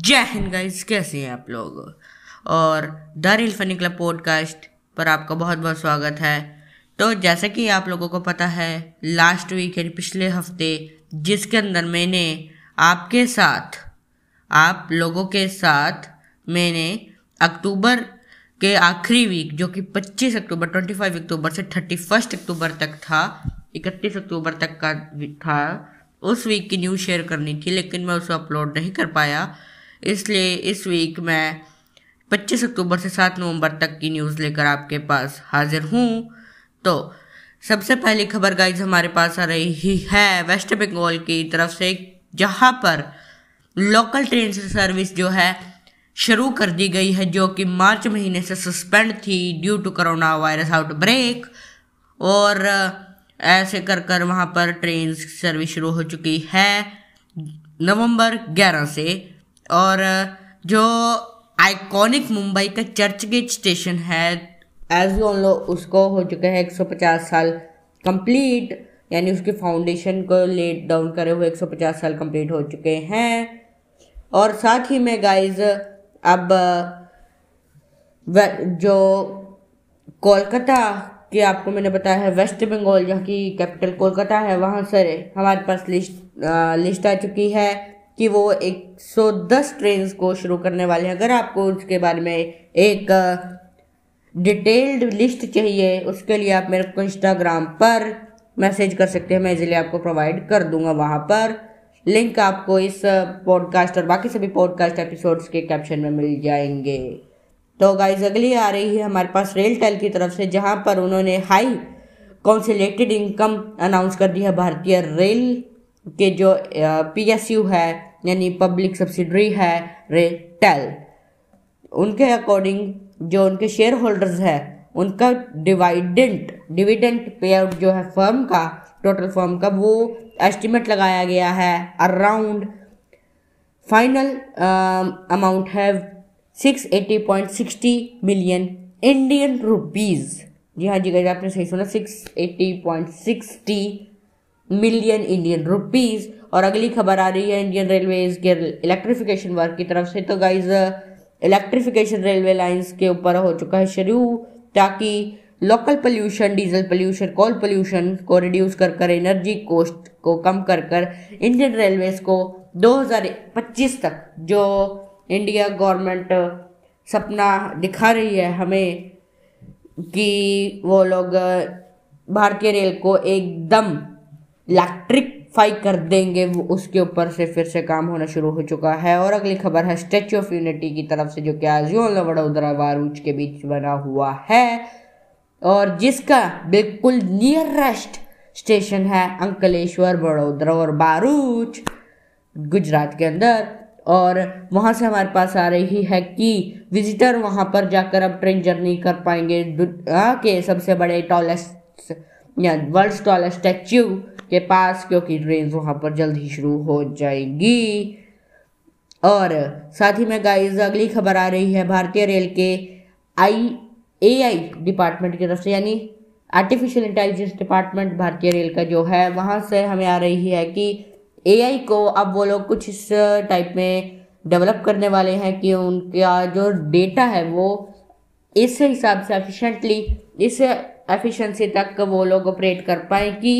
जय हिंद गाइस कैसे हैं आप लोग? और दारिल फनी क्लब पॉडकास्ट पर आपका बहुत बहुत स्वागत है। तो जैसा कि आप लोगों को पता है लास्ट वीक यानी पिछले हफ़्ते, जिसके अंदर मैंने आपके साथ, आप लोगों के साथ मैंने अक्टूबर के आखिरी वीक जो कि 25 अक्टूबर 25 अक्टूबर से 31 अक्टूबर तक था 31 अक्टूबर तक का था, उस वीक की न्यूज़ शेयर करनी थी, लेकिन मैं उसे अपलोड नहीं कर पाया। इसलिए इस वीक मैं 25 अक्टूबर से 7 नवंबर तक की न्यूज़ लेकर आपके पास हाजिर हूँ। तो सबसे पहली खबर गाइज़ हमारे पास आ रही है वेस्ट बंगाल की तरफ़ से, जहाँ पर लोकल ट्रेन सर्विस जो है शुरू कर दी गई है, जो कि मार्च महीने से सस्पेंड थी due to corona virus outbreak और ऐसे कर कर वहाँ पर ट्रेन सर्विस शुरू हो चुकी है नवंबर 11 से। और जो आइकॉनिक मुंबई का चर्च गेट स्टेशन है एज यू लो उसको हो चुके हैं 150 साल कंप्लीट यानी उसके फाउंडेशन को लेट डाउन करे हुए 150 साल कंप्लीट हो चुके हैं। और साथ ही में गाइस अब जो कोलकाता कि आपको मैंने बताया है वेस्ट बंगाल जहाँ की कैपिटल कोलकाता है वहाँ से हमारे पास लिस्ट आ, लिस्ट आ चुकी है। कि वो 110 ट्रेन को शुरू करने वाले हैं। अगर आपको उसके बारे में एक डिटेल्ड लिस्ट चाहिए, उसके लिए आप मेरे को इंस्टाग्राम पर मैसेज कर सकते हैं। मैं इजीली आपको प्रोवाइड कर दूँगा वहाँ पर। लिंक आपको इस पॉडकास्ट और बाकी सभी पॉडकास्ट एपिसोड्स के कैप्शन में मिल जाएँगे। तो गाइज़ अगली आ रही है हमारे पास रेल टेल की तरफ़ से, जहाँ पर उन्होंने हाई कॉन्सिलेटेड इनकम अनाउंस कर दी है। भारतीय रेल के जो पीएसयू है यानी पब्लिक सब्सिडरी है रेटेल उनके अकॉर्डिंग जो उनके शेयर होल्डर्स है, उनका डिवाइडेंट डिविडेंट पे आउट जो है फर्म का टोटल फर्म का, वो एस्टिमेट लगाया गया है अराउंड फाइनल अमाउंट है six eighty point sixty million Indian rupees जी हाँ जी आपने सही सुना six eighty point sixty million Indian rupees और अगली खबर आ रही है इंडियन रेलवेज के इलेक्ट्रिफिकेशन वर्क की तरफ़ से। तो गाइज़ इलेक्ट्रिफिकेशन रेलवे लाइंस के ऊपर हो चुका है शुरू, ताकि local pollution diesel pollution coal pollution को रिड्यूस कर कर एनर्जी कोस्ट को कम कर कर इंडियन रेलवेज को 2025 तक जो इंडिया गवर्नमेंट सपना दिखा रही है हमें कि वो लोग भारतीय रेल को एकदम इलेक्ट्रिक फाई कर देंगे, वो उसके ऊपर से फिर से काम होना शुरू हो चुका है। और अगली खबर है स्टेच्यू ऑफ़ यूनिटी की तरफ़ से, जो कि आजियोल वडोदरा बारूच के बीच बना हुआ है। और जिसका बिल्कुल नियरेस्ट स्टेशन है, अंकलेश्वर बड़ोदरा और बारूच गुजरात के अंदर। और वहाँ से हमारे पास आ रही है कि विजिटर वहाँ पर जाकर अब ट्रेन जर्नी कर पाएँगे। के सबसे बड़े टॉलेस्ट या वर्ल्ड टॉलेस्ट स्टैच्यू के पास, क्योंकि ट्रेन वहाँ पर जल्द ही शुरू हो जाएगी। और साथ ही में गाइस अगली खबर आ रही है भारतीय रेल के आई ए आई डिपार्टमेंट की तरफ़ से, यानी आर्टिफिशियल इंटेलिजेंस डिपार्टमेंट भारतीय रेल का जो है, वहाँ से हमें आ रही है कि एआई को अब वो लोग कुछ इस टाइप में डेवलप करने वाले हैं कि उनका जो डेटा है वो इस हिसाब से एफिशिएंटली इस एफिशिएंसी तक वो लोग ऑपरेट कर पाए कि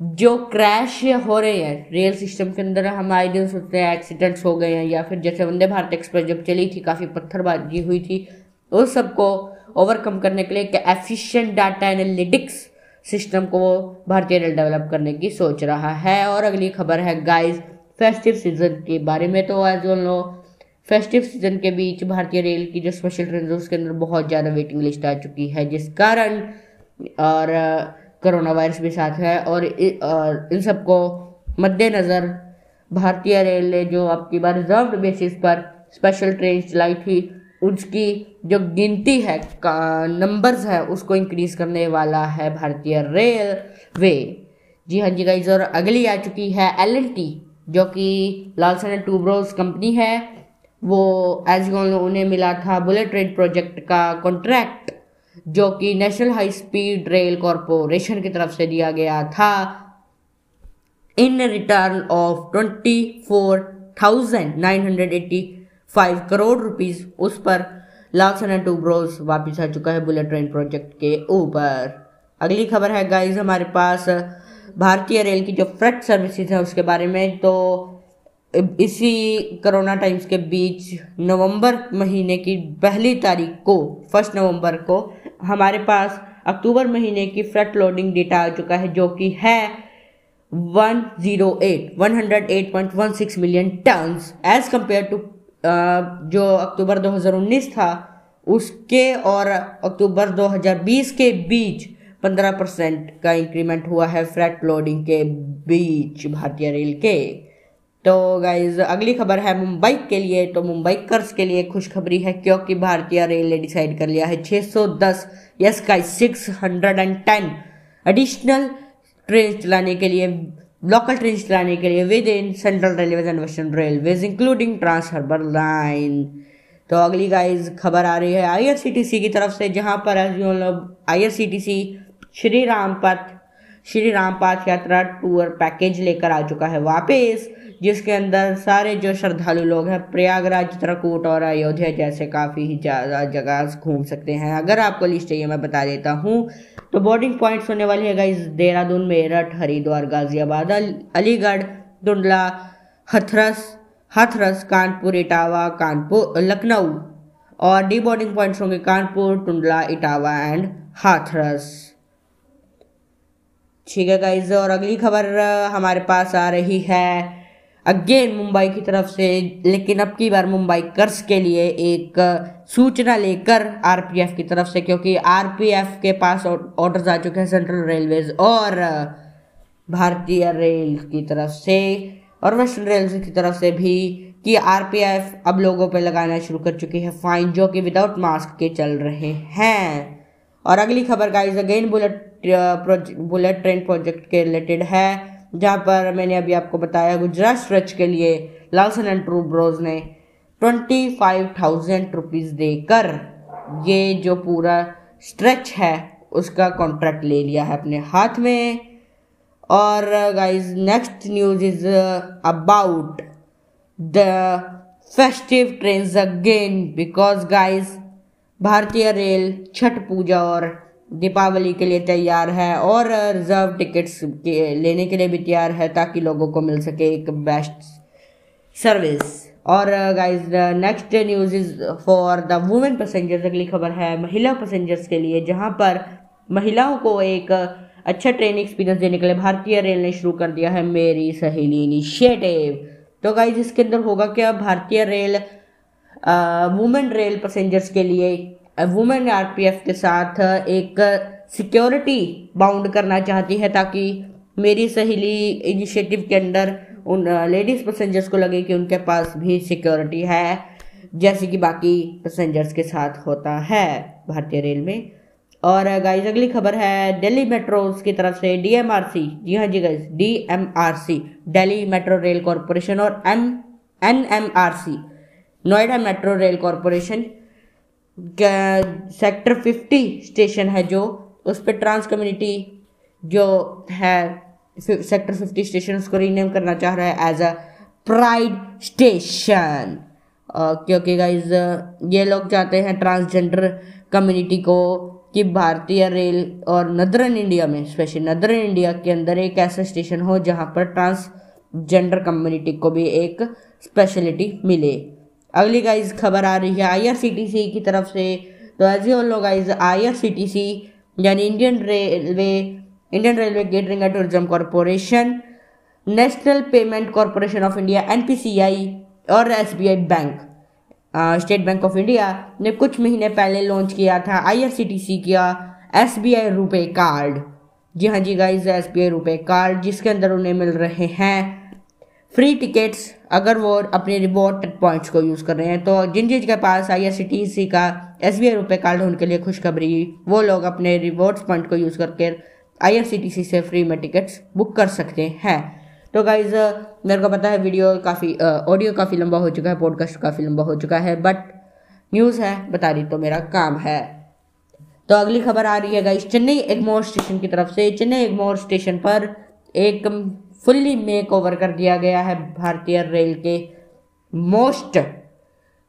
जो क्रैश हो रहे हैं रेल सिस्टम के अंदर हम आए दिन सुनते हैं एक्सीडेंट्स हो गए हैं या फिर जैसे वंदे भारत एक्सप्रेस जब चली थी, काफ़ी पत्थरबाजी हुई थी उस सबको ओवरकम करने के लिए एक एफिशिएंट डाटा एनालिटिक्स सिस्टम को भारतीय रेल डेवलप करने की सोच रहा है। और अगली खबर है गाइस फेस्टिव सीज़न के बारे में तो as you know festive season के बीच भारतीय रेल की जो स्पेशल ट्रेन उसके अंदर बहुत ज़्यादा वेटिंग लिस्ट आ चुकी है, जिस कारण और कोरोना वायरस भी साथ है और, इन सबको मद्देनज़र भारतीय रेल ने जो आपकी बार रिज़र्व बेसिस पर स्पेशल ट्रेन चलाई थी उसकी जो गिनती है नंबर्स है उसको इंक्रीज करने वाला है भारतीय रेल वे जी हाँ जी गाइज़ और अगली आ चुकी है एलएनटी जो कि लालसन एंड टूब्रोज कंपनी है। वो एज उन्हें मिला था बुलेट ट्रेन प्रोजेक्ट का कॉन्ट्रैक्ट जो कि national high speed rail corporation की तरफ़ से दिया गया था। In return of twenty four thousand nine hundred eighty five crore rupees उस पर लार्सन एंड टू ब्रोस वापिस आ चुका है बुलेट ट्रेन प्रोजेक्ट के ऊपर। अगली खबर है गाइज़ हमारे पास भारतीय रेल की जो फ्रेट सर्विसेज़ है, उसके बारे में तो इसी कोरोना टाइम्स के बीच नवंबर महीने की पहली तारीख को फ़र्स्ट नवंबर को हमारे पास अक्टूबर महीने की फ्रेट लोडिंग डेटा आ चुका है, जो कि है 108 108.16 million tons. As compare to जो अक्टूबर 2019 था, उसके और अक्टूबर 2020 के बीच 15 परसेंट का इंक्रीमेंट हुआ है फ्रेट लोडिंग के बीच, भारतीय रेल के। तो गाइज़ अगली खबर है मुंबई के लिए। तो मुंबई कर्ज के लिए खुशखबरी है, क्योंकि भारतीय रेल ने डिसाइड कर लिया है 610 यस का 610 एडिशनल ट्रेन चलाने के लिए लोकल ट्रेन चलाने के लिए within central railway and western railways including trans line तो अगली गाइज़ खबर आ रही है आईआरसीटीसी की तरफ़ से, जहाँ पर IRCTC Shri Ram Path Shri Ram Path Yatra tour package लेकर आ चुका है वापस, जिसके अंदर सारे जो श्रद्धालु लोग हैं, प्रयागराज चित्रकूट और अयोध्या जैसे काफ़ी ही ज़्यादा जगह घूम सकते हैं। अगर आपको लिस्ट चाहिए, मैं बता देता हूँ। तो बोर्डिंग पॉइंट्स होने वाली है गाइज़ देहरादून, मेरठ, हरिद्वार, गाजियाबाद अलीगढ़ टुंडला हथरस हथरस, कानपुर, इटावा, कानपुर, लखनऊ, और डी बोर्डिंग पॉइंट्स होंगे कानपुर, टुंडला, इटावा एंड हाथरस। ठीक है गाइज़ और अगली खबर हमारे पास आ रही है। अगेन मुंबई की तरफ़ से, लेकिन अब की बार मुंबई कर्ज के लिए एक सूचना लेकर आरपीएफ की तरफ़ से, क्योंकि आरपीएफ के पास ऑर्डर्स आ चुके हैं सेंट्रल रेलवेज और भारतीय रेल की तरफ़ से और वेस्टर्न रेल की तरफ़ से भी कि आरपीएफ अब लोगों पे लगाना शुरू कर चुकी है फाइन जो कि विदाउट मास्क के चल रहे हैं। और अगली खबर guys again bullet project bullet train project के रिलेटेड है, जहाँ पर मैंने अभी आपको बताया गुजरात स्ट्रेच के लिए लालसन एंड ट्रू ब्रोज ने ट्वेंटी फाइव थाउज़ेंड रुपीज़ देकर ये जो पूरा स्ट्रेच है, उसका कॉन्ट्रैक्ट ले लिया है अपने हाथ में। और guys next news is about the festive train again because guys भारतीय रेल छठ पूजा और दीपावली के लिए तैयार है और रिज़र्व टिकट्स के लेने के लिए भी तैयार है ताकि लोगों को मिल सके एक बेस्ट सर्विस। और guys next news is for the women passengers अगली खबर है महिला पैसेंजर्स के लिए, जहाँ पर महिलाओं को एक अच्छा ट्रेन एक्सपीरियंस देने के लिए भारतीय रेल ने शुरू कर दिया है मेरी सहेली इनिशिएटिव तो गाइज़ इसके अंदर होगा क्या? भारतीय रेल वुमेन रेल पैसेंजर्स के लिए वुमेन आरपीएफ के साथ एक सिक्योरिटी बाउंड करना चाहती है ताकि मेरी सहेली इनिशिएटिव के अंदर उन लेडीज़ पैसेंजर्स को लगे कि उनके पास भी सिक्योरिटी है, जैसे कि बाकी पैसेंजर्स के साथ होता है भारतीय रेल में। और गाइज़ अगली खबर है दिल्ली मेट्रोज की तरफ़ से डीएमआरसी जी हाँ जी guys DMRC Delhi metro rail corporation और M NMRC Noida metro rail corporation sector fifty station है जो, उस पर ट्रांस कम्युनिटी जो है सेक्टर फिफ्टी स्टेशन, उसको रीनेम करना चाह रहा है एज अ प्राइड स्टेशन क्योंकि गाइज़ ये लोग चाहते हैं ट्रांसजेंडर कम्युनिटी को, कि भारतीय रेल और नदरन इंडिया में स्पेशली नदरन इंडिया के अंदर एक ऐसा स्टेशन हो जहाँ पर ट्रांसजेंडर कम्युनिटी को भी एक स्पेशलिटी मिले। अगली गाइज़ खबर आ रही है आईआरसीटीसी की तरफ़ से। तो as you know guys IRCTC यानी Indian railway Indian railway catering and tourism corporation national payment corporation of India NPCI और SBI bank state bank of India ने कुछ महीने पहले लॉन्च किया था आईआरसीटीसी का S B I RuPay card जी हाँ जी guys S B I RuPay card जिसके अंदर उन्हें मिल रहे हैं। फ्री टिकट्स अगर वो अपने रिवॉर्ड पॉइंट्स को यूज़ कर रहे हैं तो जिन जिन के पास आई एस टी सी का S B I RuPay card है, उनके लिए खुशखबरी, वो लोग अपने रिवॉर्ड्स पॉइंट को यूज़ करके आई आर सी टी सी से फ्री में टिकट्स बुक कर सकते हैं। तो गाइज़ मेरे को पता है वीडियो काफ़ी ऑडियो काफ़ी लंबा हो चुका है पॉडकास्ट काफ़ी लंबा हो चुका है बट न्यूज़ है, बता रही तो मेरा काम है। तो अगली खबर आ रही है गाइज़ चेन्नई एगमोर स्टेशन की तरफ़ से, चेन्नई एगमोर स्टेशन पर एक फुल्ली मेक ओवर कर दिया गया है भारतीय रेल के मोस्ट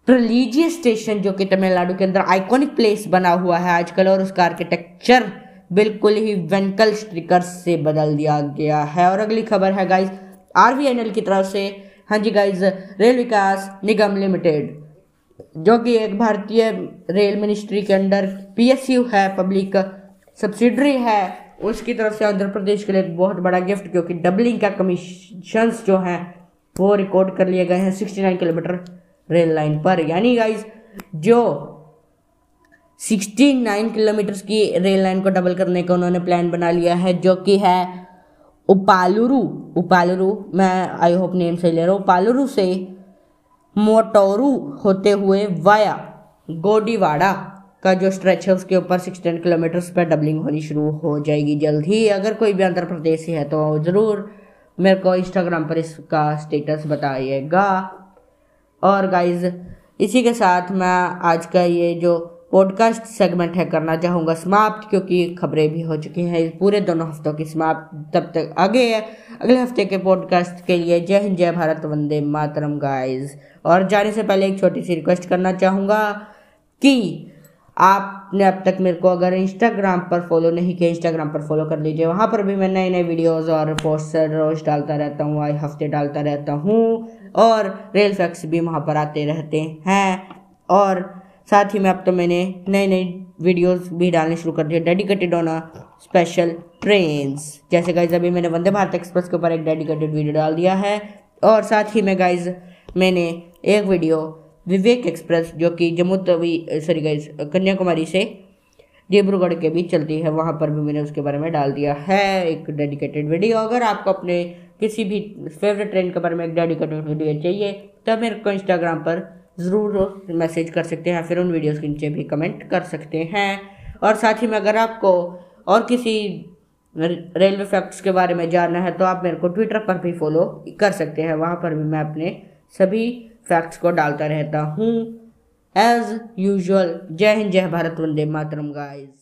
रिलीजियस स्टेशन, जो कि तमिलनाडु के अंदर आइकॉनिक प्लेस बना हुआ है आजकल, और उसका आर्किटेक्चर बिल्कुल ही वेंकल स्टिकर से बदल दिया गया है। और अगली खबर है गाइज़ आरवीएनएल की तरफ़ से। हाँ जी गाइज़ रेल विकास निगम लिमिटेड, जो कि एक भारतीय रेल मिनिस्ट्री के अंडर पीएसयू है, पब्लिक सब्सिडरी है उसकी तरफ़ से आंध्र प्रदेश के लिए एक बहुत बड़ा गिफ्ट क्योंकि डबलिंग का कमीशन जो है, वो रिकॉर्ड कर लिए गए हैं 69 किलोमीटर रेल लाइन पर। यानी गाइज़ जो 69 किलोमीटर की रेल लाइन को डबल करने का उन्होंने प्लान बना लिया है, जो कि है उपालुरु। उपालुरु, मैं आई होप नेम से ले रहा हूँ। उपालुरु से मोटोरू होते हुए वाया गोडीवाड़ा। का जो स्ट्रेच है, उसके ऊपर सिक्सटीन किलोमीटर पर डबलिंग होनी शुरू हो जाएगी जल्द ही। अगर कोई भी आंध्र प्रदेश है तो ज़रूर मेरे को इंस्टाग्राम पर इसका स्टेटस बताइएगा। और गाइज़ इसी के साथ मैं आज का ये जो पॉडकास्ट सेगमेंट है करना चाहूँगा समाप्त, क्योंकि खबरें भी हो चुकी हैं। पूरे दोनों हफ्तों की समाप्त तब तक आगे है। अगले हफ़्ते के पॉडकास्ट के लिए जय हिंद, जय भारत, वंदे मातरम गाइज़ और जाने से पहले एक छोटी सी रिक्वेस्ट करना चाहूँगा कि आपने अब तक मेरे को अगर इंस्टाग्राम पर फॉलो नहीं किया इंस्टाग्राम पर फॉलो कर लीजिए। वहाँ पर भी मैं नए नए वीडियोस और पोस्टर रोज डालता रहता हूँ आई हफ़्ते डालता रहता हूँ और रेल फैक्स भी वहाँ पर आते रहते हैं। और साथ ही में अब तो मैंने नए नए वीडियोस भी डालने शुरू कर दिए डेडिकेटेड ऑन स्पेशल ट्रेन्स जैसे गाइज़ अभी मैंने वंदे भारत एक्सप्रेस के ऊपर एक डेडिकेटेड वीडियो डाल दिया है। और साथ ही में गाइज़ मैंने एक वीडियो विवेक एक्सप्रेस, जो कि जम्मू तवी सॉरी गाइज़ कन्याकुमारी से डिब्रूगढ़ के बीच चलती है। वहाँ पर भी मैंने उसके बारे में डाल दिया है एक डेडिकेटेड वीडियो अगर आपको अपने किसी भी फेवरेट ट्रेन के बारे में एक डेडिकेटेड वीडियो चाहिए तो मेरे को इंस्टाग्राम पर ज़रूर मैसेज कर सकते हैं, फिर उन वीडियोज़ के नीचे भी कमेंट कर सकते हैं। और साथ ही में अगर आपको और किसी रेलवे फैक्ट्स के बारे में जानना है तो आप मेरे को ट्विटर पर भी फॉलो कर सकते हैं। वहाँ पर भी मैं अपने सभी फैक्ट्स को डालता रहता हूँ. एज यूजल जय हिंद जय भारत वंदे मातरम गाइज़